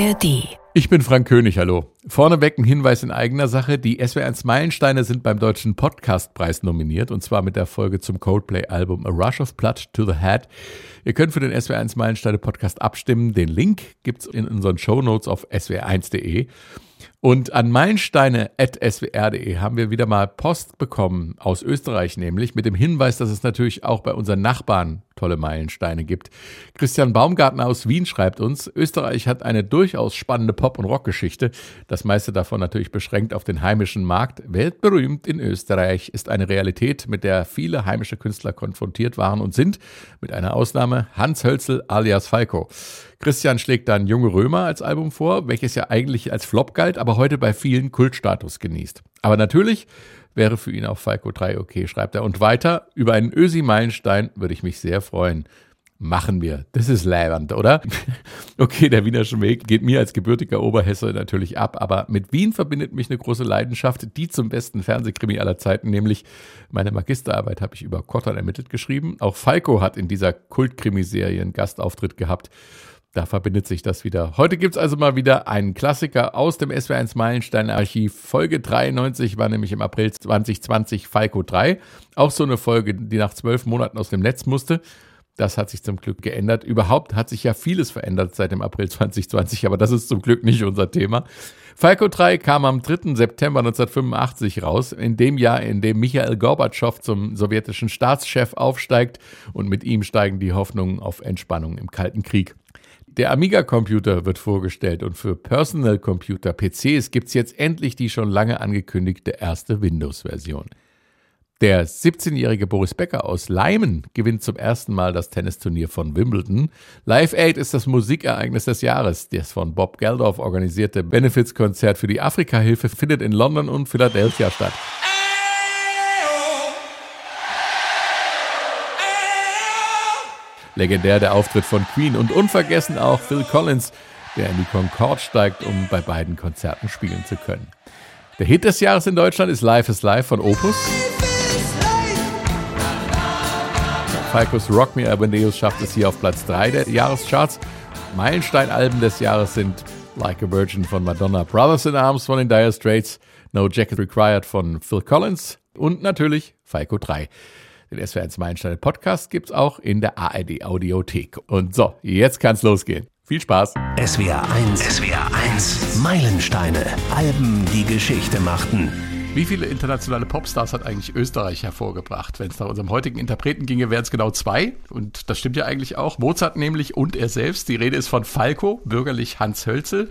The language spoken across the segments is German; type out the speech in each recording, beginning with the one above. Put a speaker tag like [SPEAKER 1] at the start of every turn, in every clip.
[SPEAKER 1] ARD.
[SPEAKER 2] Ich bin Frank König, hallo. Vorneweg ein Hinweis in eigener Sache. Die SW1 Meilensteine sind beim Deutschen Podcastpreis nominiert und zwar mit der Folge zum Coldplay-Album A Rush of Blood to the Head. Ihr könnt für den SW1 Meilensteine Podcast abstimmen. Den Link gibt's in unseren Shownotes auf swr1.de. Und an meilensteine.swr.de haben wir wieder mal Post bekommen, aus Österreich nämlich, mit dem Hinweis, dass es natürlich auch bei unseren Nachbarn tolle Meilensteine gibt. Christian Baumgartner aus Wien schreibt uns, Österreich hat eine durchaus spannende Pop- und Rockgeschichte, das meiste davon natürlich beschränkt auf den heimischen Markt. Weltberühmt in Österreich ist eine Realität, mit der viele heimische Künstler konfrontiert waren und sind, mit einer Ausnahme Hans Hölzel alias Falco. Christian schlägt dann Junge Römer als Album vor, welches ja eigentlich als Flop galt, aber heute bei vielen Kultstatus genießt. Aber natürlich wäre für ihn auch Falco 3 okay, schreibt er. Und weiter, über einen Ösi-Meilenstein würde ich mich sehr freuen. Machen wir. Das ist leibend, oder? okay, der Wiener Weg geht mir als gebürtiger Oberhesse natürlich ab, aber mit Wien verbindet mich eine große Leidenschaft, die zum besten Fernsehkrimi aller Zeiten, nämlich meine Magisterarbeit habe ich über Kottern ermittelt geschrieben. Auch Falco hat in dieser Kultkrimiserie einen Gastauftritt gehabt. Da verbindet sich das wieder. Heute gibt es also mal wieder einen Klassiker aus dem SW1 Meilenstein Archiv. Folge 93 war nämlich im April 2020 Falco 3. Auch so eine Folge, die nach zwölf Monaten aus dem Netz musste. Das hat sich zum Glück geändert. Überhaupt hat sich ja vieles verändert seit dem April 2020, aber das ist zum Glück nicht unser Thema. Falco 3 kam am 3. September 1985 raus, in dem Jahr, in dem Michael Gorbatschow zum sowjetischen Staatschef aufsteigt und mit ihm steigen die Hoffnungen auf Entspannung im Kalten Krieg. Der Amiga-Computer wird vorgestellt und für Personal Computer PCs gibt es jetzt endlich die schon lange angekündigte erste Windows-Version. Der 17-jährige Boris Becker aus Leimen gewinnt zum ersten Mal das Tennisturnier von Wimbledon. Live Aid ist das Musikereignis des Jahres. Das von Bob Geldof organisierte Benefizkonzert für die Afrika-Hilfe findet in London und Philadelphia statt. Legendär der Auftritt von Queen und unvergessen auch Phil Collins, der in die Concorde steigt, um bei beiden Konzerten spielen zu können. Der Hit des Jahres in Deutschland ist Life is Life von Opus. Falcos Rock Me Amadeus schafft es hier auf Platz 3 der Jahrescharts. Meilensteinalben des Jahres sind Like a Virgin von Madonna, Brothers in Arms von den Dire Straits, No Jacket Required von Phil Collins und natürlich Falco 3. Den SWR1 Meilensteine Podcast gibt's auch in der ARD Audiothek. Und so, jetzt kann's losgehen. Viel Spaß.
[SPEAKER 1] SWR 1, SWR 1, Meilensteine, Alben, die Geschichte machten.
[SPEAKER 2] Wie viele internationale Popstars hat eigentlich Österreich hervorgebracht? Wenn es nach unserem heutigen Interpreten ginge, wären es genau zwei. Und das stimmt ja eigentlich auch. Mozart nämlich und er selbst. Die Rede ist von Falco, bürgerlich Hans Hölzel.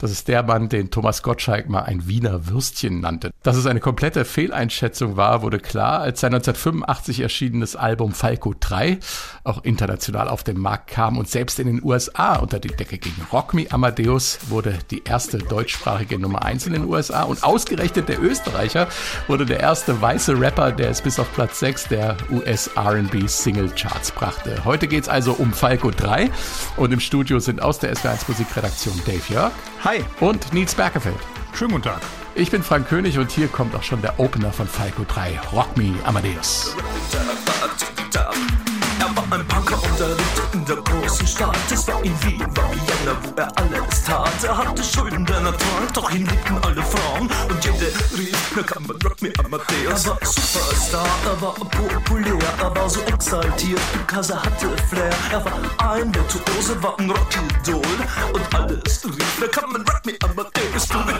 [SPEAKER 2] Das ist der Mann, den Thomas Gottschalk mal ein Wiener Würstchen nannte. Dass es eine komplette Fehleinschätzung war, wurde klar, als sein 1985 erschienenes Album Falco 3 auch international auf den Markt kam und selbst in den USA unter die Decke ging. Rock Me Amadeus wurde die erste deutschsprachige Nummer 1 in den USA und ausgerechnet der Österreicher Österreicher, wurde der erste weiße Rapper, der es bis auf Platz 6 der US RB Single Charts brachte. Heute geht es also um Falco 3 und im Studio sind aus der SW1 Musikredaktion Dave Jörg.
[SPEAKER 3] Hi.
[SPEAKER 2] Und Nils Berkefeld.
[SPEAKER 3] Schönen guten Tag.
[SPEAKER 2] Ich bin Frank König und hier kommt auch schon der Opener von Falco 3, Rock Me Amadeus.
[SPEAKER 4] Er war ein Punker und er lebte in der großen Stadt. Es war in Wien, war Vienna, wo er alles tat. Er hatte Schulden, der Natur, doch ihn liebten alle Frauen. Und jede rief, na kann man Rock me Amadeus. Er war Superstar, er war populär, er war so exaltiert, because er hatte Flair. Er war ein Virtuose, war ein Rockidol. Und alles rief, na kann man Rock me Amadeus. Du mit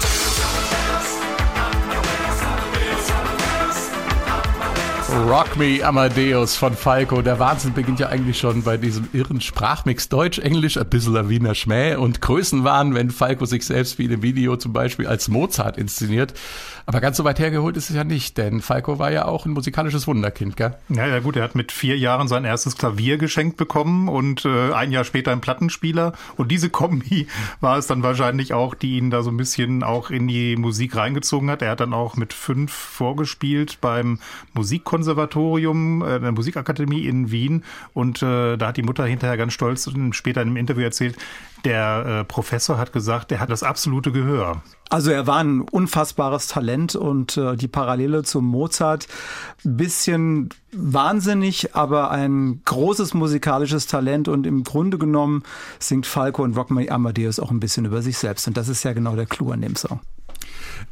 [SPEAKER 2] Rock Me Amadeus von Falco. Der Wahnsinn beginnt ja eigentlich schon bei diesem irren Sprachmix Deutsch-Englisch, ein bisschen Wiener Schmäh und Größenwahn, wenn Falco sich selbst wie in einem Video zum Beispiel als Mozart inszeniert. Aber ganz so weit hergeholt ist es ja nicht, denn Falco war ja auch ein musikalisches Wunderkind, gell?
[SPEAKER 3] Ja, ja gut, er hat mit vier Jahren sein erstes Klavier geschenkt bekommen und äh, ein Jahr später einen Plattenspieler. Und diese Kombi war es dann wahrscheinlich auch, die ihn da so ein bisschen auch in die Musik reingezogen hat. Er hat dann auch mit fünf vorgespielt beim Musikkonservatorium Musikkonservatorium, äh, der Musikakademie in Wien. Und äh, da hat die Mutter hinterher ganz stolz später in einem Interview erzählt, der äh, Professor hat gesagt, der hat das absolute Gehör.
[SPEAKER 5] Also er war ein unfassbares Talent und äh, die Parallele zum Mozart, bisschen wahnsinnig, aber ein großes musikalisches Talent und im Grunde genommen singt Falco und Rock Me Amadeus auch ein bisschen über sich selbst und das ist ja genau der Clou an dem Song.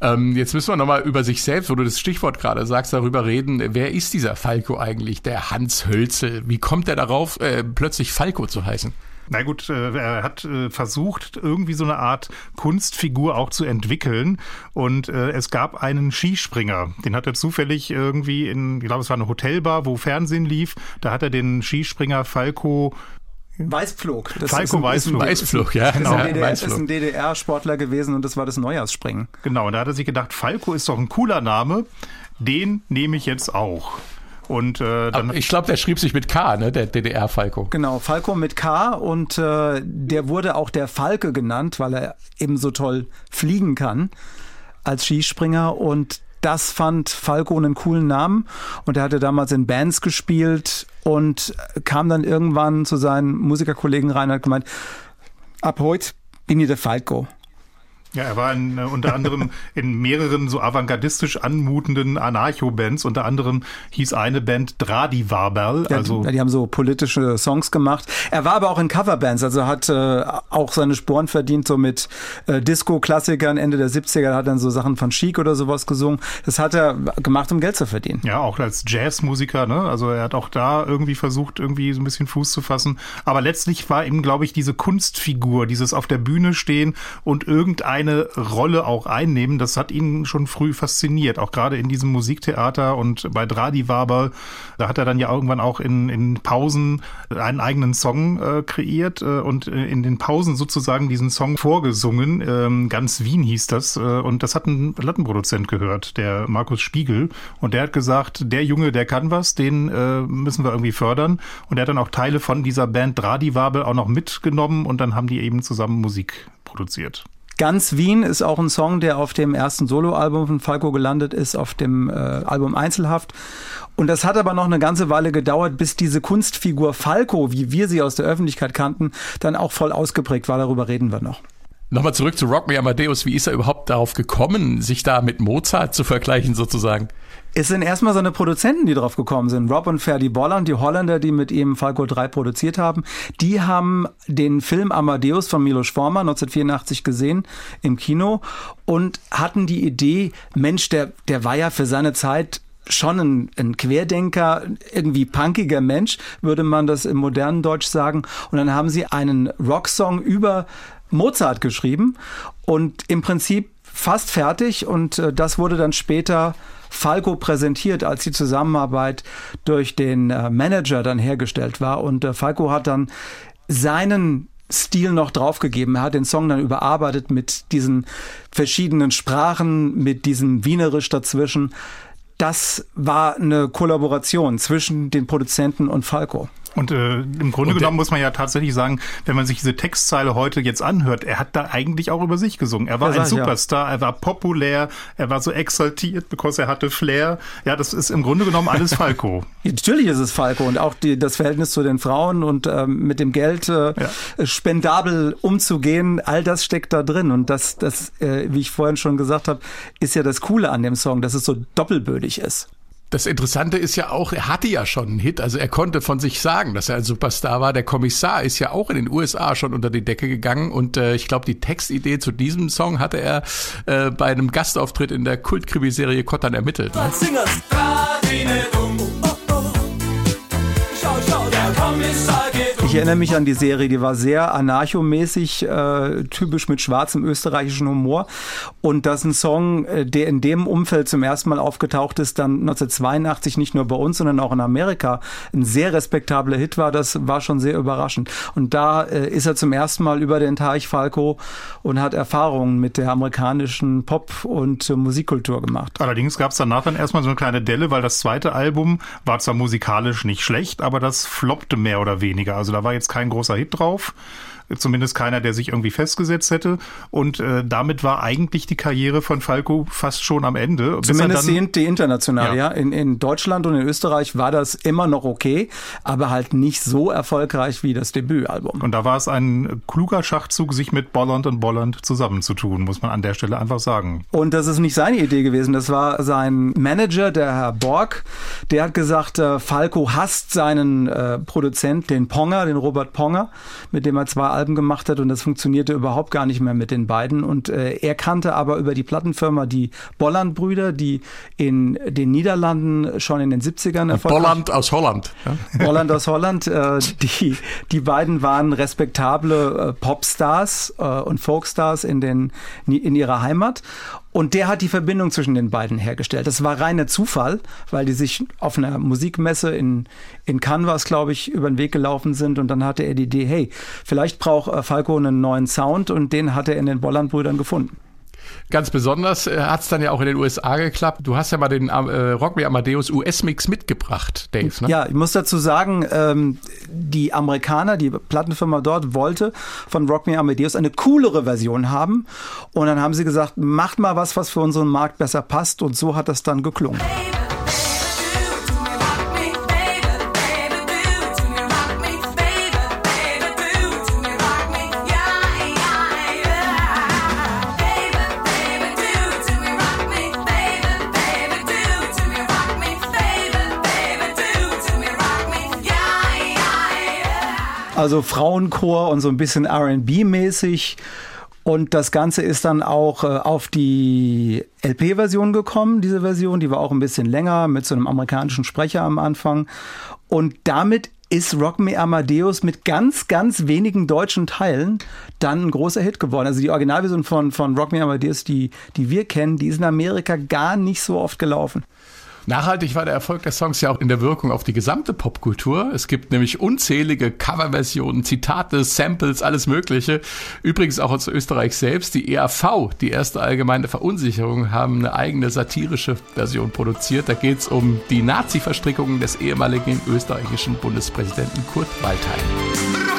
[SPEAKER 6] Ähm, jetzt müssen wir nochmal über sich selbst, wo du das Stichwort gerade sagst, darüber reden. Wer ist dieser Falco eigentlich, der Hans Hölzel? Wie kommt er darauf, äh, plötzlich Falco zu heißen?
[SPEAKER 3] Na gut, äh, er hat äh, versucht, irgendwie so eine Art Kunstfigur auch zu entwickeln. Und äh, es gab einen Skispringer. Den hat er zufällig irgendwie in, ich glaube, es war eine Hotelbar, wo Fernsehen lief. Da hat er den Skispringer Falco
[SPEAKER 5] Weißpflug.
[SPEAKER 3] Das Falco ist Weißpflug.
[SPEAKER 6] Weißpflug, ja.
[SPEAKER 5] Genau. Ist DDR, ist ein DDR-Sportler gewesen und das war das Neujahrsspringen.
[SPEAKER 3] Genau, und da hat er sich gedacht, Falco ist doch ein cooler Name, den nehme ich jetzt auch. Und äh, dann
[SPEAKER 6] ich glaube, der schrieb sich mit K, ne? Der DDR Falco.
[SPEAKER 5] Genau, Falco mit K und äh, der wurde auch der Falke genannt, weil er eben so toll fliegen kann als Skispringer und das fand Falco einen coolen Namen und er hatte damals in Bands gespielt und kam dann irgendwann zu seinen Musikerkollegen rein und hat gemeint, ab heute bin ich der Falco.
[SPEAKER 3] Ja, er war in, äh, unter anderem in mehreren so avantgardistisch anmutenden Anarcho-Bands. Unter anderem hieß eine Band Dradi-Waberl.
[SPEAKER 5] Ja, also die, die haben so politische Songs gemacht. Er war aber auch in Coverbands, also hat äh, auch seine Sporen verdient, so mit äh, Disco-Klassikern Ende der 70er, hat dann so Sachen von Chic oder sowas gesungen. Das hat er gemacht, um Geld zu verdienen.
[SPEAKER 3] Ja, auch als Jazzmusiker, ne? Also er hat auch da irgendwie versucht, irgendwie so ein bisschen Fuß zu fassen. Aber letztlich war ihm, glaube ich, diese Kunstfigur, dieses auf der Bühne stehen und irgendein eine Rolle auch einnehmen, das hat ihn schon früh fasziniert, auch gerade in diesem Musiktheater und bei Dradi Waber, da hat er dann ja irgendwann auch in, in Pausen einen eigenen Song äh, kreiert äh, und äh, in den Pausen sozusagen diesen Song vorgesungen, ähm, ganz Wien hieß das äh, und das hat ein Plattenproduzent gehört, der Markus Spiegel. Und der hat gesagt, der Junge, der kann was, den äh, müssen wir irgendwie fördern. Und er hat dann auch Teile von dieser Band Dradi Wabel auch noch mitgenommen und dann haben die eben zusammen Musik produziert.
[SPEAKER 5] Ganz Wien ist auch ein Song, der auf dem ersten Soloalbum von Falco gelandet ist, auf dem äh, Album Einzelhaft. Und das hat aber noch eine ganze Weile gedauert, bis diese Kunstfigur Falco, wie wir sie aus der Öffentlichkeit kannten, dann auch voll ausgeprägt war. Darüber reden wir noch.
[SPEAKER 6] Nochmal zurück zu Rock Me Amadeus. Wie ist er überhaupt darauf gekommen, sich da mit Mozart zu vergleichen sozusagen?
[SPEAKER 5] Es sind erstmal seine Produzenten, die drauf gekommen sind. Rob und Ferdy Bolland, die Holländer, die mit ihm Falco 3 produziert haben, die haben den Film Amadeus von Milos Forman 1984 gesehen im Kino und hatten die Idee, Mensch, der, der war ja für seine Zeit schon ein, ein Querdenker, irgendwie punkiger Mensch, würde man das im modernen Deutsch sagen. Und dann haben sie einen Rocksong über Mozart geschrieben und im Prinzip fast fertig und äh, das wurde dann später Falco präsentiert, als die Zusammenarbeit durch den äh, Manager dann hergestellt war. Und äh, Falco hat dann seinen Stil noch draufgegeben. Er hat den Song dann überarbeitet mit diesen verschiedenen Sprachen, mit diesem Wienerisch dazwischen. Das war eine Kollaboration zwischen den Produzenten und Falco.
[SPEAKER 3] Und äh, im Grunde und genommen muss man ja tatsächlich sagen, wenn man sich diese Textzeile heute jetzt anhört, er hat da eigentlich auch über sich gesungen. Er war ja, ein Superstar, ja. er war populär, er war so exaltiert, because er hatte Flair. Ja, das ist im Grunde genommen alles Falco.
[SPEAKER 5] Natürlich ist es Falco und auch die, das Verhältnis zu den Frauen und ähm, mit dem Geld äh, ja. spendabel umzugehen, all das steckt da drin. Und das, das äh, wie ich vorhin schon gesagt habe, ist ja das Coole an dem Song, dass es so doppelbödig ist.
[SPEAKER 6] Das Interessante ist ja auch, er hatte ja schon einen Hit, also er konnte von sich sagen, dass er ein Superstar war. Der Kommissar ist ja auch in den USA schon unter die Decke gegangen und äh, ich glaube, die Textidee zu diesem Song hatte er äh, bei einem Gastauftritt in der Kultkrimiserie Kottern ermittelt. Ne?
[SPEAKER 5] Ich erinnere mich an die Serie, die war sehr anarchomäßig, äh, typisch mit schwarzem österreichischen Humor. Und das ist ein Song, äh, der in dem Umfeld zum ersten Mal aufgetaucht ist, dann 1982 nicht nur bei uns, sondern auch in Amerika ein sehr respektabler Hit war. Das war schon sehr überraschend. Und da äh, ist er zum ersten Mal über den Teich Falco und hat Erfahrungen mit der amerikanischen Pop- und äh, Musikkultur gemacht.
[SPEAKER 3] Allerdings gab es danach dann erstmal so eine kleine Delle, weil das zweite Album war zwar musikalisch nicht schlecht, aber das floppte mehr oder weniger. Also da war jetzt kein großer Hit drauf. Zumindest keiner, der sich irgendwie festgesetzt hätte. Und äh, damit war eigentlich die Karriere von Falco fast schon am Ende.
[SPEAKER 5] Zumindest die, die international, ja. ja. In, in Deutschland und in Österreich war das immer noch okay, aber halt nicht so erfolgreich wie das Debütalbum.
[SPEAKER 3] Und da war es ein kluger Schachzug, sich mit Bolland und Bolland zusammenzutun, muss man an der Stelle einfach sagen.
[SPEAKER 5] Und das ist nicht seine Idee gewesen, das war sein Manager, der Herr Borg, der hat gesagt, äh, Falco hasst seinen äh, Produzent, den Ponger, den Robert Ponger, mit dem er zwei Alben gemacht hat und das funktionierte überhaupt gar nicht mehr mit den beiden. Und äh, er kannte aber über die Plattenfirma die Bolland-Brüder, die in den Niederlanden schon in den 70ern
[SPEAKER 6] erfolgreich... Bolland aus Holland.
[SPEAKER 5] Ja? Bolland aus Holland. Äh, die, die beiden waren respektable äh, Popstars äh, und Folkstars in, den, in ihrer Heimat. Und der hat die Verbindung zwischen den beiden hergestellt. Das war reiner Zufall, weil die sich auf einer Musikmesse in, in Canvas, glaube ich, über den Weg gelaufen sind. Und dann hatte er die Idee, hey, vielleicht braucht äh, Falco einen neuen Sound und den hat er in den Bolland-Brüdern gefunden.
[SPEAKER 6] Ganz besonders äh, hat es dann ja auch in den USA geklappt. Du hast ja mal den äh, Rock Me Amadeus US-Mix mitgebracht, Dave. Ne?
[SPEAKER 5] Ja, ich muss dazu sagen, ähm, die Amerikaner, die Plattenfirma dort wollte von Rock Me Amadeus eine coolere Version haben. Und dann haben sie gesagt, macht mal was, was für unseren Markt besser passt. Und so hat das dann geklungen. Also Frauenchor und so ein bisschen RB-mäßig. Und das Ganze ist dann auch äh, auf die LP-Version gekommen, diese Version. Die war auch ein bisschen länger mit so einem amerikanischen Sprecher am Anfang. Und damit ist Rock Me Amadeus mit ganz, ganz wenigen deutschen Teilen dann ein großer Hit geworden. Also die Originalversion von, von Rock Me Amadeus, die, die wir kennen, die ist in Amerika gar nicht so oft gelaufen.
[SPEAKER 6] Nachhaltig war der Erfolg der Songs ja auch in der Wirkung auf die gesamte Popkultur. Es gibt nämlich unzählige Coverversionen, Zitate, Samples, alles Mögliche. Übrigens auch aus Österreich selbst. Die EAV, die erste allgemeine Verunsicherung, haben eine eigene satirische Version produziert. Da geht es um die Nazi-Verstrickungen des ehemaligen österreichischen Bundespräsidenten Kurt Waldheim.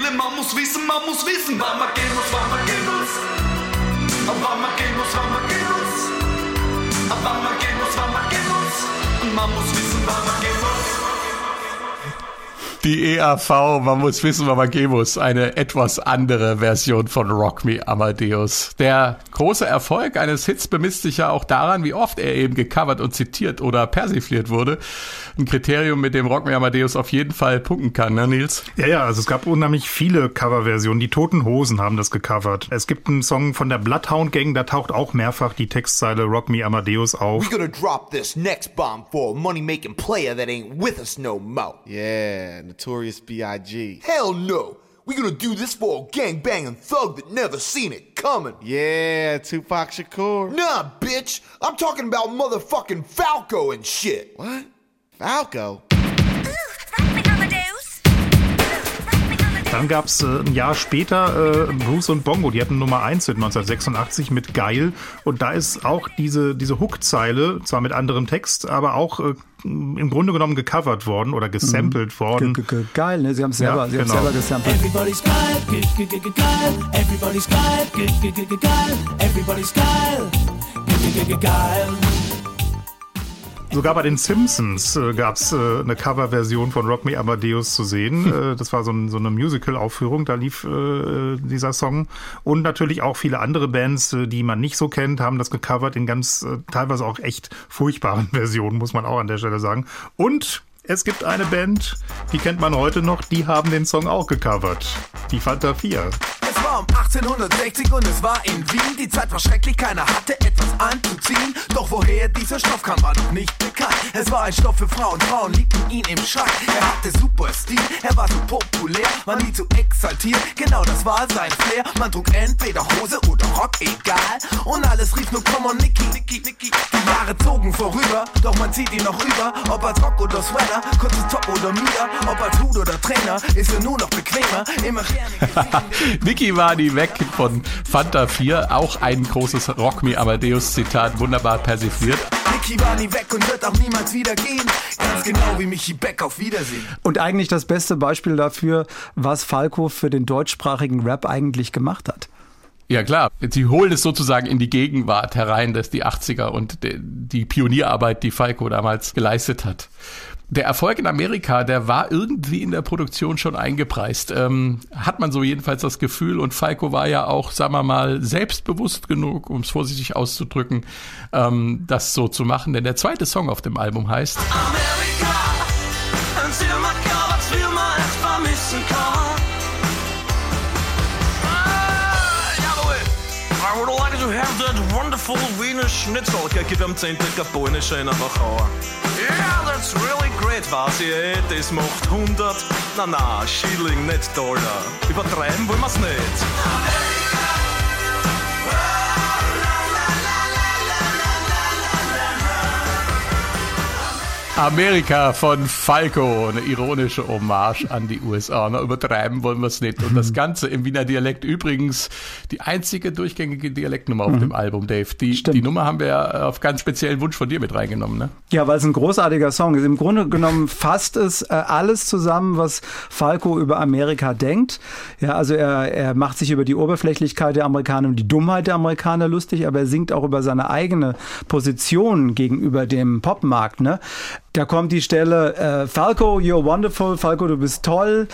[SPEAKER 4] Viele, man muss wissen, man muss wissen, wann man gehen muss, wann man gehen muss. Wann man gehen muss, wann man gehen muss. Wann man gehen muss, wann man gehen muss. Man muss wissen, wann man.
[SPEAKER 6] Die EAV, man muss wissen, wann man gehen muss. Eine etwas andere Version von Rock Me Amadeus. Der große Erfolg eines Hits bemisst sich ja auch daran, wie oft er eben gecovert und zitiert oder persifliert wurde. Ein Kriterium, mit dem Rock Me Amadeus auf jeden Fall punkten kann, ne Nils?
[SPEAKER 3] Ja, ja, also es gab unheimlich viele Coverversionen. Die Toten Hosen haben das gecovert. Es gibt einen Song von der Bloodhound Gang, da taucht auch mehrfach die Textzeile Rock Me Amadeus auf.
[SPEAKER 7] We gonna drop this next bomb for a money making player that ain't with us no more.
[SPEAKER 8] Yeah, Notorious B.I.G.
[SPEAKER 7] Hell no! We gonna do this for a gangbanging thug that never seen it coming.
[SPEAKER 8] Yeah, Tupac Shakur.
[SPEAKER 7] Nah, bitch! I'm talking about motherfucking Falco and shit.
[SPEAKER 8] What? Falco?
[SPEAKER 3] Dann gab's äh, ein Jahr später äh, Bruce und Bongo, die hatten Nummer 1 in 1986 mit Geil. Und da ist auch diese, diese Hook-Zeile, zwar mit anderem Text, aber auch äh, im Grunde genommen gecovert worden oder gesampelt worden.
[SPEAKER 5] Ge- ge- Geil, ne? Sie haben es selber,
[SPEAKER 3] Ja, genau.
[SPEAKER 5] selber gesampelt.
[SPEAKER 4] Everybody's geil, ge- ge- ge- ge- geil. Everybody's geil, ge- ge- ge- ge- geil. Everybody's geil, ge- ge- ge- ge- geil.
[SPEAKER 3] Sogar bei den Simpsons äh, gab's äh, eine Coverversion von Rock Me Amadeus zu sehen. äh, das war so, ein, so eine Musical-Aufführung, da lief äh, dieser Song. Und natürlich auch viele andere Bands, äh, die man nicht so kennt, haben das gecovert in ganz äh, teilweise auch echt furchtbaren Versionen, muss man auch an der Stelle sagen. Und es gibt eine Band, die kennt man heute noch, die haben den Song auch gecovert. Die Fanta 4.
[SPEAKER 9] Es war um 1860 und es war in Wien. Die Zeit war schrecklich, keiner hatte etwas anzuziehen. Doch woher dieser Stoff kam, war noch nicht bekannt. Es war ein Stoff für Frauen, Frauen liebten ihn im Schrank. Er hatte super Stil, er war so populär, war nie zu exaltiert. Genau das war sein Flair. Man trug entweder Hose oder Rock, egal. Und alles rief nur Komm on Nicky, Nicky, Nicky. Die Jahre zogen vorüber, doch man zieht ihn noch über. Ob als Rock oder Sweater, kurzes Top oder Mieder. Ob als Hut oder Trainer, ist er nur noch bequemer. Immer gerne
[SPEAKER 6] die weg von Fanta 4. Auch ein großes Rock Me Amadeus Zitat, wunderbar persifliert.
[SPEAKER 9] Mickey war nie weg und wird auch niemals wieder gehen. Ganz genau wie Michi Beck auf Wiedersehen.
[SPEAKER 5] Und eigentlich das beste Beispiel dafür, was Falco für den deutschsprachigen Rap eigentlich gemacht hat.
[SPEAKER 6] Ja klar, sie holen es sozusagen in die Gegenwart herein, dass die 80er und die Pionierarbeit, die Falco damals geleistet hat. Der Erfolg in Amerika, der war irgendwie in der Produktion schon eingepreist. Ähm, hat man so jedenfalls das Gefühl. Und Falco war ja auch, sagen wir mal, selbstbewusst genug, um es vorsichtig auszudrücken, ähm, das so zu machen. Denn der zweite Song auf dem Album heißt
[SPEAKER 4] was wir mal echt vermissen kann. Like to have that wonderful Wiener Schnitzel. Ich gebe am 10. polnische in Wachauer. Yeah, that's really great, was ihr Das macht 100, na na, Schilling, nicht Dollar. Übertreiben wollen wir's nicht.
[SPEAKER 6] Amerika von Falco, eine ironische Hommage an die USA. Na, übertreiben wollen wir es nicht. Und das Ganze im Wiener Dialekt übrigens die einzige durchgängige Dialektnummer auf dem Album, Dave. Die, die Nummer haben wir ja auf ganz speziellen Wunsch von dir mit reingenommen, ne?
[SPEAKER 5] Ja, weil es ein großartiger Song ist. Im Grunde genommen fasst es äh, alles zusammen, was Falco über Amerika denkt. Ja, also er, er macht sich über die Oberflächlichkeit der Amerikaner und die Dummheit der Amerikaner lustig, aber er singt auch über seine eigene Position gegenüber dem Popmarkt. Ne? Da kommt die Stelle, äh, Falco, you're wonderful, Falco, du bist toll.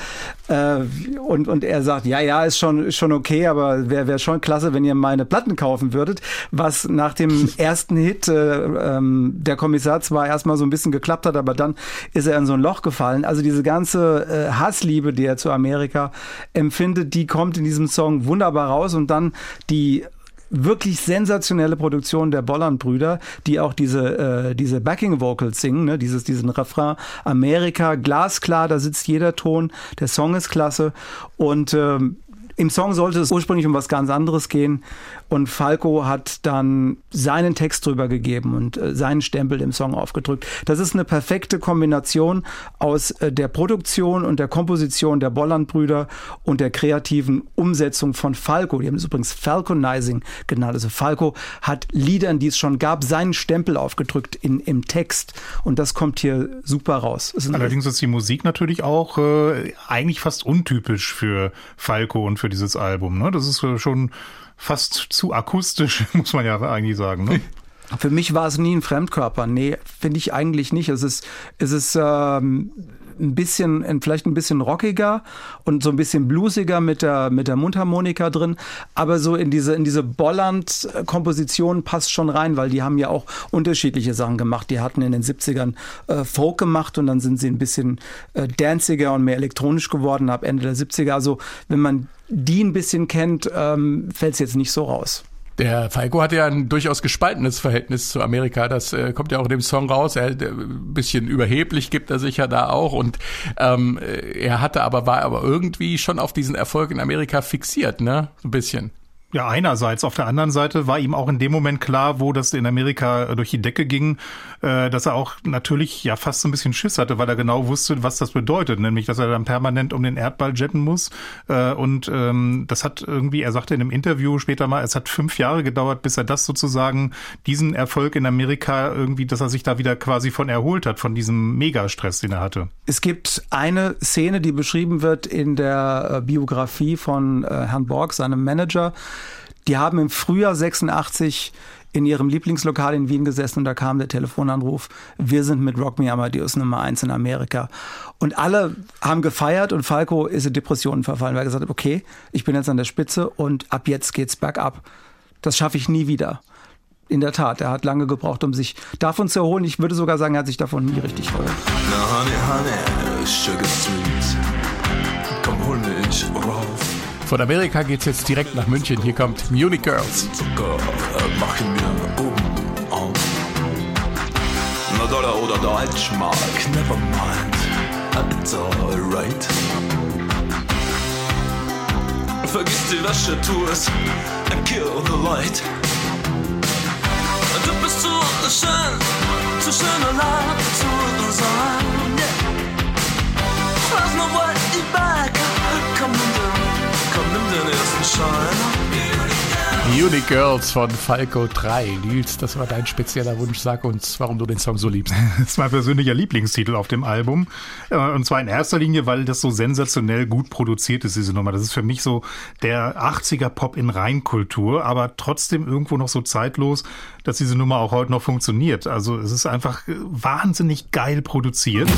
[SPEAKER 5] Äh, und, und er sagt, ja, ja, ist schon, schon okay, aber wäre wär schon klasse, wenn ihr meine Platten kaufen würdet. Was nach dem ersten Hit äh, ähm, der Kommissar zwar erstmal so ein bisschen geklappt hat, aber dann ist er in so ein Loch gefallen. Also diese ganze äh, Hassliebe, die er zu Amerika empfindet, die kommt in diesem Song wunderbar raus und dann die wirklich sensationelle Produktion der Bolland-Brüder, die auch diese, äh, diese Backing-Vocals singen, ne? Dieses, diesen Refrain Amerika, glasklar, da sitzt jeder Ton, der Song ist klasse und ähm, im Song sollte es ursprünglich um was ganz anderes gehen und Falco hat dann seinen Text drüber gegeben und äh, seinen Stempel im Song aufgedrückt. Das ist eine perfekte Kombination aus äh, der Produktion und der Komposition der Bolland-Brüder und der kreativen Umsetzung von Falco. Die haben es übrigens Falconizing genannt. Also Falco hat Liedern, die es schon gab, seinen Stempel aufgedrückt in, im Text und das kommt hier super raus.
[SPEAKER 3] Allerdings ist die Musik natürlich auch äh, eigentlich fast untypisch für Falco und für dieses Album. Ne? Das ist äh, schon fast zu akustisch, muss man ja eigentlich sagen. Ne?
[SPEAKER 5] Für mich war es nie ein Fremdkörper. Nee, finde ich eigentlich nicht. Es ist, es ist ähm, ein bisschen, vielleicht ein bisschen rockiger und so ein bisschen bluesiger mit der, mit der Mundharmonika drin. Aber so in diese, in diese Bolland-Komposition passt schon rein, weil die haben ja auch unterschiedliche Sachen gemacht. Die hatten in den 70ern äh, Folk gemacht und dann sind sie ein bisschen äh, danciger und mehr elektronisch geworden ab Ende der 70er. Also wenn man die ein bisschen kennt, ähm, fällt es jetzt nicht so raus.
[SPEAKER 6] Der Falco hatte ja ein durchaus gespaltenes Verhältnis zu Amerika. Das äh, kommt ja auch in dem Song raus. Er ein bisschen überheblich gibt er sich ja da auch und ähm, äh, er hatte aber war aber irgendwie schon auf diesen Erfolg in Amerika fixiert, ne? Ein bisschen.
[SPEAKER 3] Ja, einerseits. Auf der anderen Seite war ihm auch in dem Moment klar, wo das in Amerika durch die Decke ging, äh, dass er auch natürlich ja fast so ein bisschen Schiss hatte, weil er genau wusste, was das bedeutet, nämlich, dass er dann permanent um den Erdball jetten muss. Äh, und ähm, das hat irgendwie, er sagte in einem Interview später mal, es hat fünf Jahre gedauert, bis er das sozusagen, diesen Erfolg in Amerika irgendwie, dass er sich da wieder quasi von erholt hat, von diesem Megastress, den er hatte.
[SPEAKER 5] Es gibt eine Szene, die beschrieben wird in der äh, Biografie von äh, Herrn Borg, seinem Manager. Die haben im Frühjahr 86 in ihrem Lieblingslokal in Wien gesessen und da kam der Telefonanruf, wir sind mit Rock Me Amadeus Nummer eins in Amerika. Und alle haben gefeiert und Falco ist in Depressionen verfallen, weil er gesagt hat, okay, ich bin jetzt an der Spitze und ab jetzt geht's bergab. Das schaffe ich nie wieder. In der Tat, er hat lange gebraucht, um sich davon zu erholen. Ich würde sogar sagen, er hat sich davon nie richtig erholt.
[SPEAKER 4] Na, honey, honey, sugar sweet. Komm, hol mich rauf.
[SPEAKER 6] Von Amerika geht's jetzt direkt nach München. Hier kommt Munich Girls.
[SPEAKER 4] Zucker, äh, mach ihn mir oben auf. Na, Dollar oder Deutschmark, never mind. It's alright. Vergiss die Wäschetours and kill the light. Du bist zu schön, zu schön allein zu sein. Yeah. There's no way back.
[SPEAKER 6] Unique Girls von Falco 3. Nils, das war dein spezieller Wunsch. Sag uns, warum du den Song so liebst.
[SPEAKER 3] Das ist mein persönlicher Lieblingstitel auf dem Album. Äh, Und zwar in erster Linie, weil das so sensationell gut produziert ist, diese Nummer. Das ist für mich so der 80er Pop in Reinkultur, aber trotzdem irgendwo noch so zeitlos, dass diese Nummer auch heute noch funktioniert. Also es ist einfach wahnsinnig geil produziert.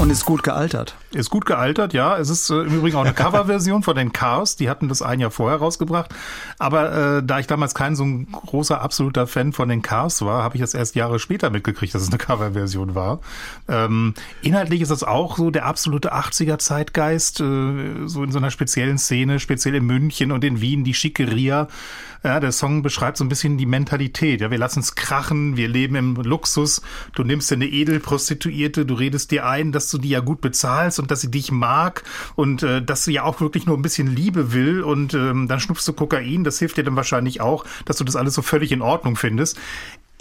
[SPEAKER 5] Und ist gut gealtert.
[SPEAKER 3] Ist gut gealtert, ja. Es ist äh, im Übrigen auch eine Coverversion von den Cars. Die hatten das ein Jahr vorher rausgebracht. Aber äh, da ich damals kein so ein großer, absoluter Fan von den Cars war, habe ich das erst Jahre später mitgekriegt, dass es eine Coverversion war. Ähm, inhaltlich ist das auch so der absolute 80er-Zeitgeist, äh, so in so einer speziellen Szene, speziell in München und in Wien, die Schickeria. Ja, der Song beschreibt so ein bisschen die Mentalität. Ja, wir lassen es krachen, wir leben im Luxus. Du nimmst dir eine Edelprostituierte, du redest dir ein, dass du die ja gut bezahlst und dass sie dich mag und äh, dass sie ja auch wirklich nur ein bisschen Liebe will und ähm, dann schnupfst du Kokain. Das hilft dir dann wahrscheinlich auch, dass du das alles so völlig in Ordnung findest.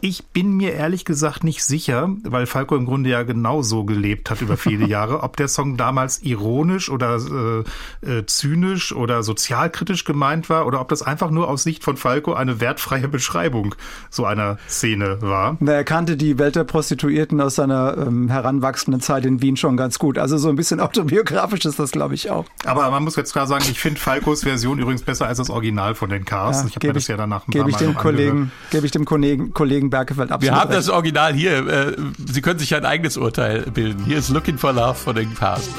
[SPEAKER 3] Ich bin mir ehrlich gesagt nicht sicher, weil Falco im Grunde ja genauso gelebt hat über viele Jahre, ob der Song damals ironisch oder äh, äh, zynisch oder sozialkritisch gemeint war oder ob das einfach nur aus Sicht von Falco eine wertfreie Beschreibung so einer Szene war.
[SPEAKER 5] Er kannte die Welt der Prostituierten aus seiner ähm, heranwachsenden Zeit in Wien schon ganz gut. Also so ein bisschen autobiografisch ist das, glaube ich, auch.
[SPEAKER 3] Aber man muss jetzt klar sagen, ich finde Falcos Version übrigens besser als das Original von den Cars. ich habe
[SPEAKER 5] gebe
[SPEAKER 3] mir das ja danach ein
[SPEAKER 5] gebe
[SPEAKER 3] paar
[SPEAKER 5] ich
[SPEAKER 3] Mal
[SPEAKER 5] dem
[SPEAKER 3] noch
[SPEAKER 5] Kollegen,
[SPEAKER 3] angehört.
[SPEAKER 5] gebe ich dem Kollegen, Kollegen Berkefeld absolut
[SPEAKER 6] Wir haben
[SPEAKER 5] recht.
[SPEAKER 6] das Original hier. Äh, Sie können sich ein eigenes Urteil bilden. Hier ist Looking for Love von den Cars.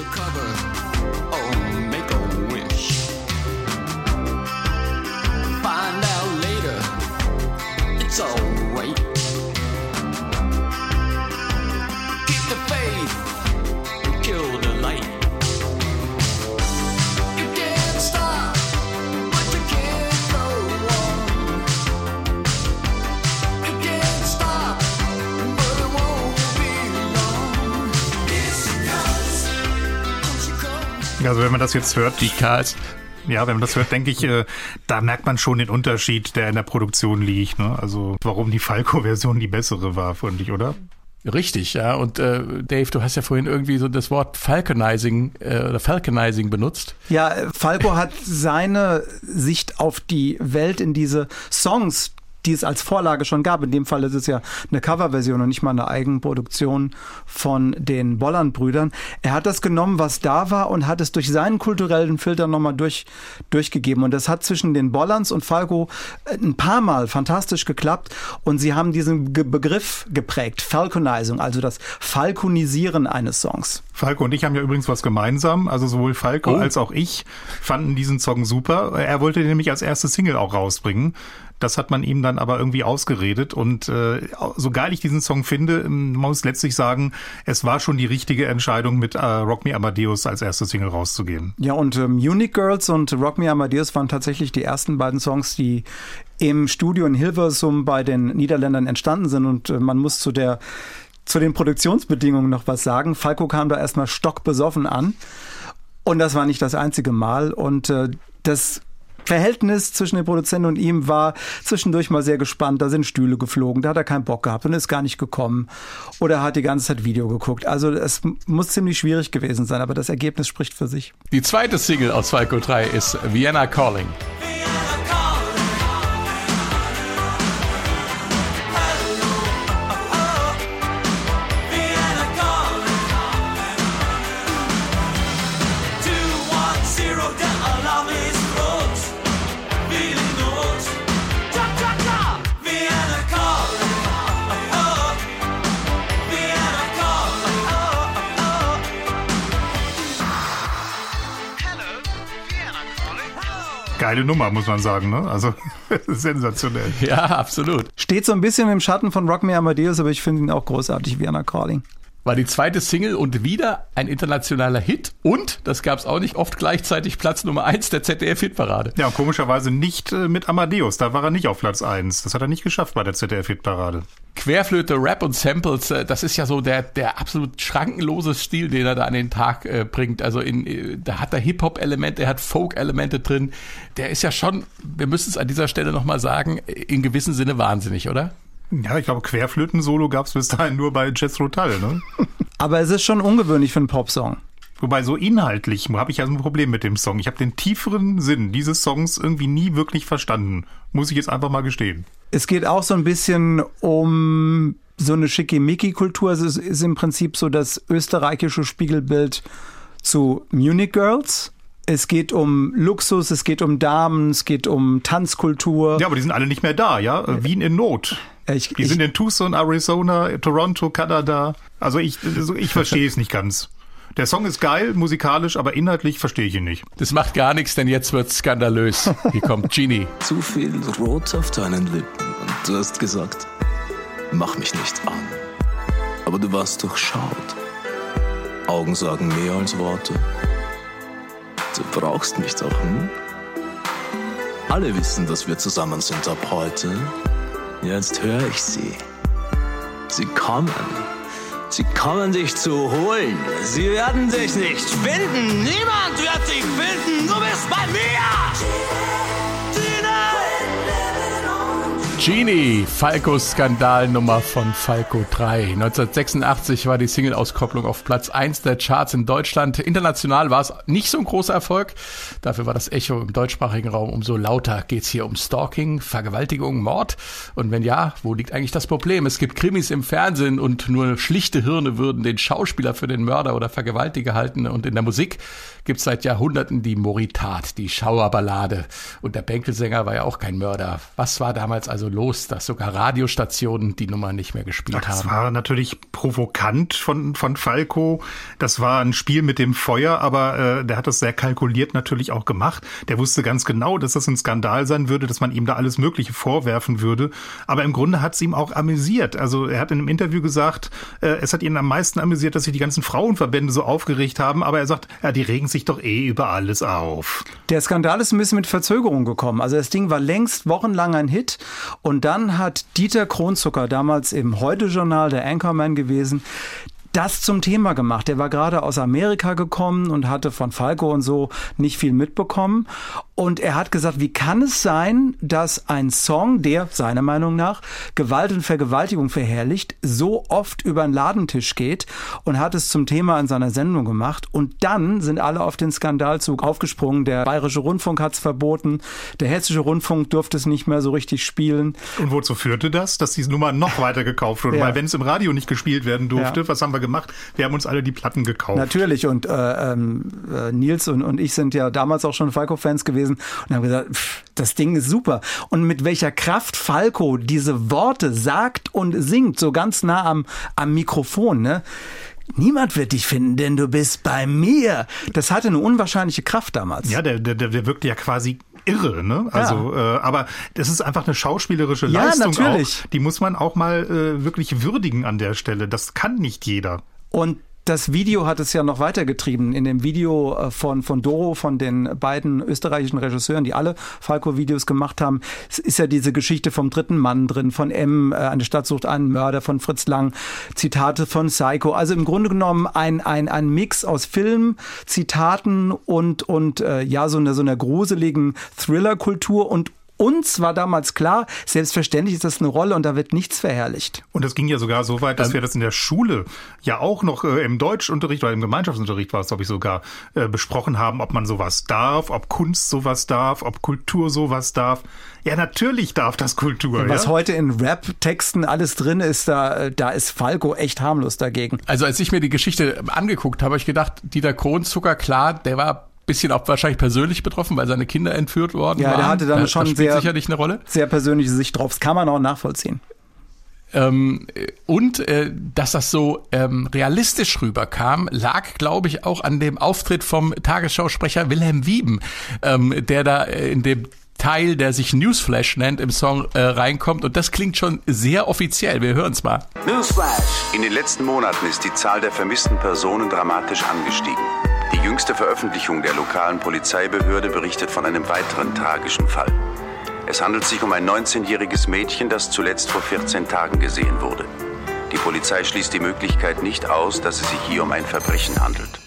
[SPEAKER 3] Also wenn man das jetzt hört,
[SPEAKER 6] Die Cars.
[SPEAKER 3] Ja, wenn man das hört, denke ich, äh, da merkt man schon den Unterschied, der in der Produktion liegt. Ne? Also warum die Falco-Version die bessere war, fand ich, oder?
[SPEAKER 6] Richtig, ja. Und äh, Dave, du hast ja vorhin irgendwie so das Wort Falconizing äh, oder Falconizing benutzt.
[SPEAKER 5] Ja, äh, Falco hat seine Sicht auf die Welt in diese Songs, die es als Vorlage schon gab. In dem Fall ist es ja eine Coverversion und nicht mal eine Eigenproduktion von den Bolland-Brüdern. Er hat das genommen, was da war und hat es durch seinen kulturellen Filter nochmal durch, durchgegeben. Und das hat zwischen den Bollands und Falco äh, ein paar Mal fantastisch geklappt. Und sie haben diesen Ge Begriff geprägt, Falconizing, also das Falconisieren eines Songs.
[SPEAKER 3] Falco und ich haben ja übrigens was gemeinsam. Also sowohl Falco
[SPEAKER 6] Oh.
[SPEAKER 3] als auch ich fanden diesen Song super. Er wollte den nämlich als erste Single auch rausbringen. Das hat man ihm dann aber irgendwie ausgeredet. Und äh, so geil ich diesen Song finde, ähm, man muss letztlich sagen, es war schon die richtige Entscheidung, mit äh, Rock Me Amadeus als erste Single rauszugeben.
[SPEAKER 5] Ja, und ähm, Unique Girls und Rock Me Amadeus waren tatsächlich die ersten beiden Songs, die im Studio in Hilversum bei den Niederländern entstanden sind. Und äh, man muss zu der zu den Produktionsbedingungen noch was sagen. Falco kam da erstmal stockbesoffen an. Und das war nicht das einzige Mal. Und äh, das Verhältnis zwischen dem Produzenten und ihm war zwischendurch mal sehr gespannt. Da sind Stühle geflogen, da hat er keinen Bock gehabt und ist gar nicht gekommen. Oder er hat die ganze Zeit Video geguckt. Also es muss ziemlich schwierig gewesen sein, aber das Ergebnis spricht für sich.
[SPEAKER 6] Die zweite Single aus Falco 3 ist Vienna Calling.
[SPEAKER 3] Geile Nummer, muss man sagen. Ne? Also sensationell.
[SPEAKER 6] Ja, absolut.
[SPEAKER 5] Steht so ein bisschen im Schatten von Rock Me Amadeus, aber ich finde ihn auch großartig, Vienna Calling.
[SPEAKER 6] War die zweite Single und wieder ein internationaler Hit. Und, das gab es auch nicht oft gleichzeitig, Platz Nummer 1 der ZDF-Hitparade.
[SPEAKER 3] Ja, und komischerweise nicht äh, mit Amadeus. Da war er nicht auf Platz eins. Das hat er nicht geschafft bei der ZDF-Hitparade.
[SPEAKER 6] Querflöte, Rap und Samples, äh, das ist ja so der, der absolut schrankenlose Stil, den er da an den Tag äh, bringt. Also in, äh, da hat er Hip-Hop-Elemente, er hat Folk-Elemente drin. Der ist ja schon, wir müssen es an dieser Stelle nochmal sagen, in gewissem Sinne wahnsinnig, oder?
[SPEAKER 3] Ja, ich glaube, Querflöten-Solo gab es bis dahin nur bei Jethro Tull. Ne?
[SPEAKER 5] Aber es ist schon ungewöhnlich für einen Popsong.
[SPEAKER 3] Wobei so inhaltlich habe ich ja so ein Problem mit dem Song. Ich habe den tieferen Sinn dieses Songs irgendwie nie wirklich verstanden. Muss ich jetzt einfach mal gestehen.
[SPEAKER 5] Es geht auch so ein bisschen um so eine Schickimicki-Kultur. Es ist, ist im Prinzip so das österreichische Spiegelbild zu Munich Girls. Es geht um Luxus, es geht um Damen, es geht um Tanzkultur.
[SPEAKER 3] Ja, aber die sind alle nicht mehr da, ja? Wien in Not.
[SPEAKER 5] Ich,
[SPEAKER 3] Die
[SPEAKER 5] ich,
[SPEAKER 3] sind in Tucson, Arizona, Toronto, Kanada. Also ich, also ich verstehe es nicht ganz. Der Song ist geil, musikalisch, aber inhaltlich verstehe ich ihn nicht.
[SPEAKER 6] Das macht gar nichts, denn jetzt wird's skandalös. Hier kommt Genie.
[SPEAKER 4] Zu viel Rot auf deinen Lippen und du hast gesagt, mach mich nicht an. Aber du warst durchschaut. Augen sagen mehr als Worte. Du brauchst mich doch, hm? Alle wissen, dass wir zusammen sind ab heute. Jetzt höre ich sie. Sie kommen. Sie kommen dich zu holen. Sie werden dich nicht finden. Niemand wird dich finden. Du bist bei mir.
[SPEAKER 6] Genie, Falcos Skandalnummer von Falco 3. 1986 war die Single-Auskopplung auf Platz 1 der Charts in Deutschland. International war es nicht so ein großer Erfolg. Dafür war das Echo im deutschsprachigen Raum umso lauter. Geht's hier um Stalking, Vergewaltigung, Mord? Und wenn ja, wo liegt eigentlich das Problem? Es gibt Krimis im Fernsehen und nur schlichte Hirne würden den Schauspieler für den Mörder oder Vergewaltiger halten. Und in der Musik gibt's seit Jahrhunderten die Moritat, die Schauerballade. Und der Bänkelsänger war ja auch kein Mörder. Was war damals also los, dass sogar Radiostationen die Nummer nicht mehr gespielt
[SPEAKER 3] Das
[SPEAKER 6] haben?
[SPEAKER 3] war natürlich provokant von, von Falco. Das war ein Spiel mit dem Feuer, aber äh, der hat das sehr kalkuliert natürlich auch gemacht. Der wusste ganz genau, dass das ein Skandal sein würde, dass man ihm da alles Mögliche vorwerfen würde. Aber im Grunde hat es ihm auch amüsiert. Also er hat in einem Interview gesagt, äh, es hat ihn am meisten amüsiert, dass sich die ganzen Frauenverbände so aufgeregt haben. Aber er sagt, ja, die regen sich doch eh über alles auf.
[SPEAKER 5] Der Skandal ist ein bisschen mit Verzögerung gekommen. Also das Ding war längst wochenlang ein Hit. Und dann hat Dieter Kronzucker, damals im Heute-Journal der Anchorman gewesen, das zum Thema gemacht. Der war gerade aus Amerika gekommen und hatte von Falco und so nicht viel mitbekommen. Und er hat gesagt, wie kann es sein, dass ein Song, der seiner Meinung nach Gewalt und Vergewaltigung verherrlicht, so oft über den Ladentisch geht und hat es zum Thema in seiner Sendung gemacht. Und dann sind alle auf den Skandalzug aufgesprungen. Der Bayerische Rundfunk hat es verboten, der Hessische Rundfunk durfte es nicht mehr so richtig spielen.
[SPEAKER 3] Und wozu führte das? Dass diese Nummer noch weiter gekauft wurde.
[SPEAKER 5] Ja.
[SPEAKER 3] Weil wenn es im Radio nicht gespielt werden durfte,
[SPEAKER 5] Ja.
[SPEAKER 3] was haben wir gemacht? Wir haben uns alle die Platten gekauft.
[SPEAKER 5] Natürlich. Und äh, ähm, äh, Nils und, und ich sind ja damals auch schon Falco-Fans gewesen und haben gesagt, pff, das Ding ist super. Und mit welcher Kraft Falco diese Worte sagt und singt, so ganz nah am, am Mikrofon, ne? Niemand wird dich finden, denn du bist bei mir. Das hatte eine unwahrscheinliche Kraft damals.
[SPEAKER 3] Ja, der, der, der wirkte ja quasi irre, ne? Also, äh, aber das ist einfach eine schauspielerische
[SPEAKER 5] Ja,
[SPEAKER 3] Leistung
[SPEAKER 5] natürlich.
[SPEAKER 3] auch. Die muss man auch mal äh, wirklich würdigen an der Stelle. Das kann nicht jeder.
[SPEAKER 5] Und das Video hat es ja noch weitergetrieben. In dem Video äh, von, von Doro, von den beiden österreichischen Regisseuren, die alle Falco-Videos gemacht haben, ist ja diese Geschichte vom dritten Mann drin, von M, äh, eine Stadt sucht einen Mörder, von Fritz Lang, Zitate von Psycho. Also im Grunde genommen ein, ein, ein Mix aus Film, Zitaten und, und äh, ja, so einer so einer gruseligen Thriller-Kultur und uns war damals klar, selbstverständlich ist das eine Rolle und da wird nichts verherrlicht.
[SPEAKER 3] Und das ging ja sogar so weit, dass wir das in der Schule ja auch noch äh, im Deutschunterricht oder im Gemeinschaftsunterricht war es, glaube ich, sogar äh, besprochen haben, ob man sowas darf, ob Kunst sowas darf, ob Kultur sowas darf. Ja, natürlich darf das Kultur.
[SPEAKER 5] Was
[SPEAKER 3] ja?
[SPEAKER 5] heute in Rap-Texten alles drin ist, da, da ist Falco echt harmlos dagegen.
[SPEAKER 6] Also als ich mir die Geschichte angeguckt habe, habe ich gedacht, Dieter Kronzucker, klar, der war bisschen auch wahrscheinlich persönlich betroffen, weil seine Kinder entführt worden
[SPEAKER 5] Ja,
[SPEAKER 6] waren.
[SPEAKER 5] der hatte dann
[SPEAKER 6] das,
[SPEAKER 5] schon sehr-
[SPEAKER 6] sicherlich eine Rolle.
[SPEAKER 5] Sehr persönliche Sicht drauf. Das kann man auch nachvollziehen.
[SPEAKER 6] Ähm, und äh, dass das so ähm, realistisch rüberkam, lag, glaube ich, auch an dem Auftritt vom Tagesschausprecher Wilhelm Wieben, ähm, der da äh, in dem Teil, der sich Newsflash nennt, im Song äh, reinkommt. Und das klingt schon sehr offiziell. Wir hören's mal.
[SPEAKER 10] In den letzten Monaten ist die Zahl der vermissten Personen dramatisch angestiegen. Die jüngste Veröffentlichung der lokalen Polizeibehörde berichtet von einem weiteren tragischen Fall. Es handelt sich um ein 19-jähriges Mädchen, das zuletzt vor 14 Tagen gesehen wurde. Die Polizei schließt die Möglichkeit nicht aus, dass es sich hier um ein Verbrechen handelt.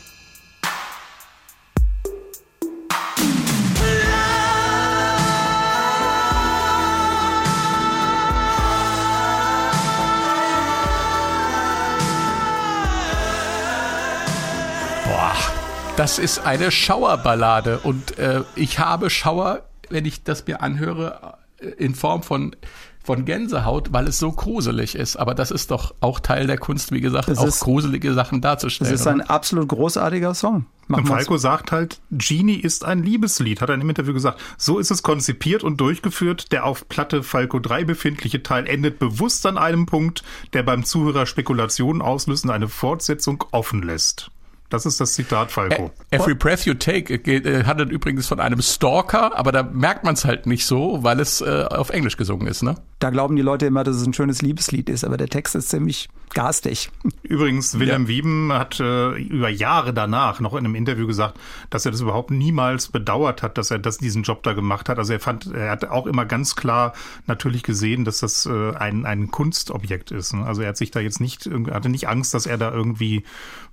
[SPEAKER 6] Das ist eine Schauerballade und äh, ich habe Schauer, wenn ich das mir anhöre, äh, in Form von von Gänsehaut, weil es so gruselig ist. Aber das ist doch auch Teil der Kunst, wie gesagt,
[SPEAKER 5] Das
[SPEAKER 6] auch
[SPEAKER 5] ist-
[SPEAKER 6] gruselige Sachen darzustellen.
[SPEAKER 5] Das ist ein absolut großartiger Song. Machen
[SPEAKER 3] Und. Falco sagt halt, Genie ist ein Liebeslied, hat er im Interview gesagt. So ist es konzipiert und durchgeführt. Der auf Platte Falco 3 befindliche Teil endet bewusst an einem Punkt, der beim Zuhörer Spekulationen auslöst und eine Fortsetzung offen lässt. Das ist das Zitat Falco.
[SPEAKER 6] Every Breath You Take äh, geht, äh, handelt übrigens von einem Stalker, aber da merkt man es halt nicht so, weil es äh, auf Englisch gesungen ist, ne?
[SPEAKER 5] Da glauben die Leute immer, dass es ein schönes Liebeslied ist, aber der Text ist ziemlich garstig.
[SPEAKER 3] Übrigens, Wilhelm Wieben hat äh, über Jahre danach noch in einem Interview gesagt, dass er das überhaupt niemals bedauert hat, dass er das, diesen Job da gemacht hat. Also er fand, er hat auch immer ganz klar natürlich gesehen, dass das äh, ein, ein Kunstobjekt ist. ne? Also er hat sich da jetzt nicht, hatte nicht Angst, dass er da irgendwie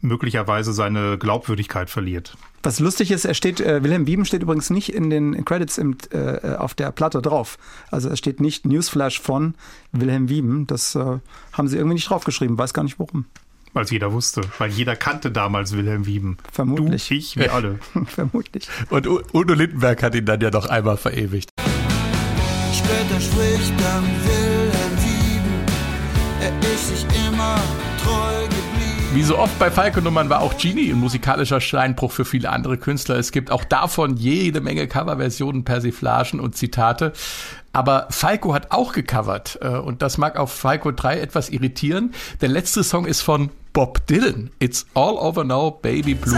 [SPEAKER 3] möglicherweise seine Glaubwürdigkeit verliert.
[SPEAKER 5] Was lustig ist, er steht, äh, Wilhelm Wieben steht übrigens nicht in den Credits im, äh, auf der Platte drauf. Also es steht nicht Newsflash von Wilhelm Wieben. Das äh, haben sie irgendwie nicht draufgeschrieben, weiß gar nicht warum.
[SPEAKER 3] Weil es jeder wusste. Weil jeder kannte damals Wilhelm Wieben.
[SPEAKER 5] Vermutlich.
[SPEAKER 3] Du, ich, wir alle.
[SPEAKER 5] Vermutlich.
[SPEAKER 6] Und U- Udo Lindenberg hat ihn dann ja noch einmal verewigt.
[SPEAKER 11] Später spricht dann Wilhelm Wieben, er ist sich immer treu geblieben.
[SPEAKER 6] Wie so oft bei Falco-Nummern war auch Genie ein musikalischer Steinbruch für viele andere Künstler. Es gibt auch davon jede Menge Coverversionen, Persiflagen und Zitate. Aber Falco hat auch gecovert äh, und das mag auf Falco 3 etwas irritieren. Der letzte Song ist von Bob Dylan. It's all over now, baby blue.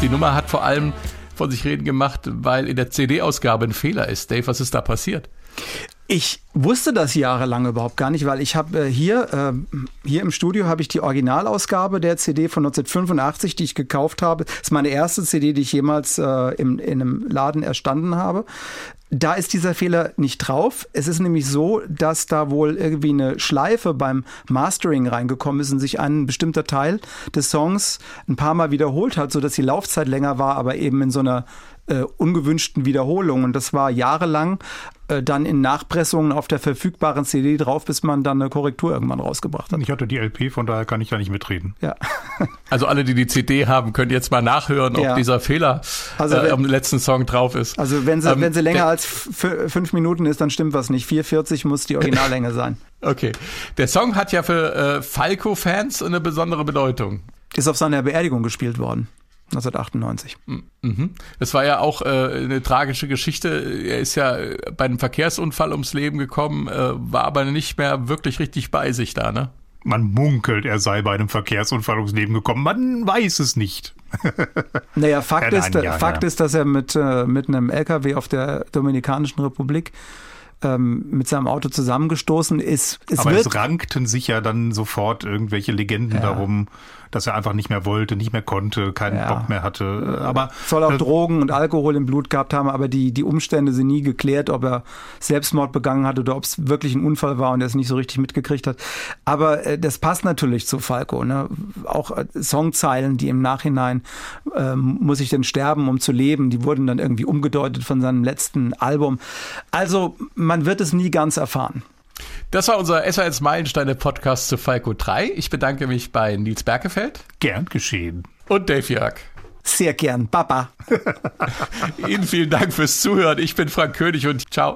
[SPEAKER 6] Die Nummer hat vor allem von sich reden gemacht, weil in der CD-Ausgabe ein Fehler ist. Dave, was ist da passiert?
[SPEAKER 5] Ich wusste das jahrelang überhaupt gar nicht, weil ich habe äh, hier, äh, hier im Studio habe ich die Originalausgabe der CD von 1985, die ich gekauft habe. Das ist meine erste CD, die ich jemals äh, im, in einem Laden erstanden habe. Da ist dieser Fehler nicht drauf. Es ist nämlich so, dass da wohl irgendwie eine Schleife beim Mastering reingekommen ist und sich ein bestimmter Teil des Songs ein paar Mal wiederholt hat, sodass die Laufzeit länger war, aber eben in so einer äh, ungewünschten Wiederholung. Und das war jahrelang äh, dann in Nachpressungen auf der verfügbaren CD drauf, bis man dann eine Korrektur irgendwann rausgebracht hat.
[SPEAKER 3] Ich hatte die LP, von daher kann ich da nicht mitreden.
[SPEAKER 5] Ja.
[SPEAKER 6] Also alle, die die CD haben, könnt jetzt mal nachhören, ob
[SPEAKER 5] Ja.
[SPEAKER 6] dieser Fehler
[SPEAKER 5] Also
[SPEAKER 6] äh,
[SPEAKER 5] wenn-
[SPEAKER 6] am letzten Song drauf ist.
[SPEAKER 5] Also wenn sie,
[SPEAKER 6] Ähm,
[SPEAKER 5] wenn sie länger
[SPEAKER 6] der-
[SPEAKER 5] als fünf Minuten ist, dann stimmt was nicht. 4,40 muss die Originallänge sein.
[SPEAKER 6] Okay. Der Song hat ja für äh, Falco-Fans eine besondere Bedeutung.
[SPEAKER 5] Ist auf seiner Beerdigung gespielt worden. 1998.
[SPEAKER 6] Mhm. Das war ja auch äh, eine tragische Geschichte. Er ist ja äh, bei einem Verkehrsunfall ums Leben gekommen, äh, war aber nicht mehr wirklich richtig bei sich da, ne?
[SPEAKER 3] Man munkelt, er sei bei einem Verkehrsunfall ums Leben gekommen. Man weiß es nicht.
[SPEAKER 5] Naja, Fakt,
[SPEAKER 3] Ja,
[SPEAKER 5] ist,
[SPEAKER 3] nein, ja,
[SPEAKER 5] Fakt
[SPEAKER 3] ja.
[SPEAKER 5] ist, dass er mit, äh, mit einem LKW auf der Dominikanischen Republik ähm, mit seinem Auto zusammengestoßen ist. Es
[SPEAKER 3] Aber
[SPEAKER 5] wird,
[SPEAKER 3] es rankten sich ja dann sofort irgendwelche Legenden
[SPEAKER 5] Ja.
[SPEAKER 3] darum, dass er einfach nicht mehr wollte, nicht mehr konnte, keinen
[SPEAKER 5] Ja.
[SPEAKER 3] Bock mehr hatte. Aber
[SPEAKER 5] soll auch
[SPEAKER 3] äh,
[SPEAKER 5] Drogen und Alkohol im Blut gehabt haben, aber die, die Umstände sind nie geklärt, ob er Selbstmord begangen hat oder ob es wirklich ein Unfall war und er es nicht so richtig mitgekriegt hat. Aber äh, das passt natürlich zu Falco. Ne? Auch äh, Songzeilen, die im Nachhinein ähm, muss ich denn sterben, um zu leben, die wurden dann irgendwie umgedeutet von seinem letzten Album. Also man wird es nie ganz erfahren.
[SPEAKER 6] Das war unser SOS Meilensteine Podcast zu Falco 3. Ich bedanke mich bei Nils Berkefeld
[SPEAKER 3] gern geschehen.
[SPEAKER 6] und Dave Jörg.
[SPEAKER 5] Sehr gern. Baba.
[SPEAKER 6] Ihnen vielen Dank fürs Zuhören. Ich bin Frank König und ciao.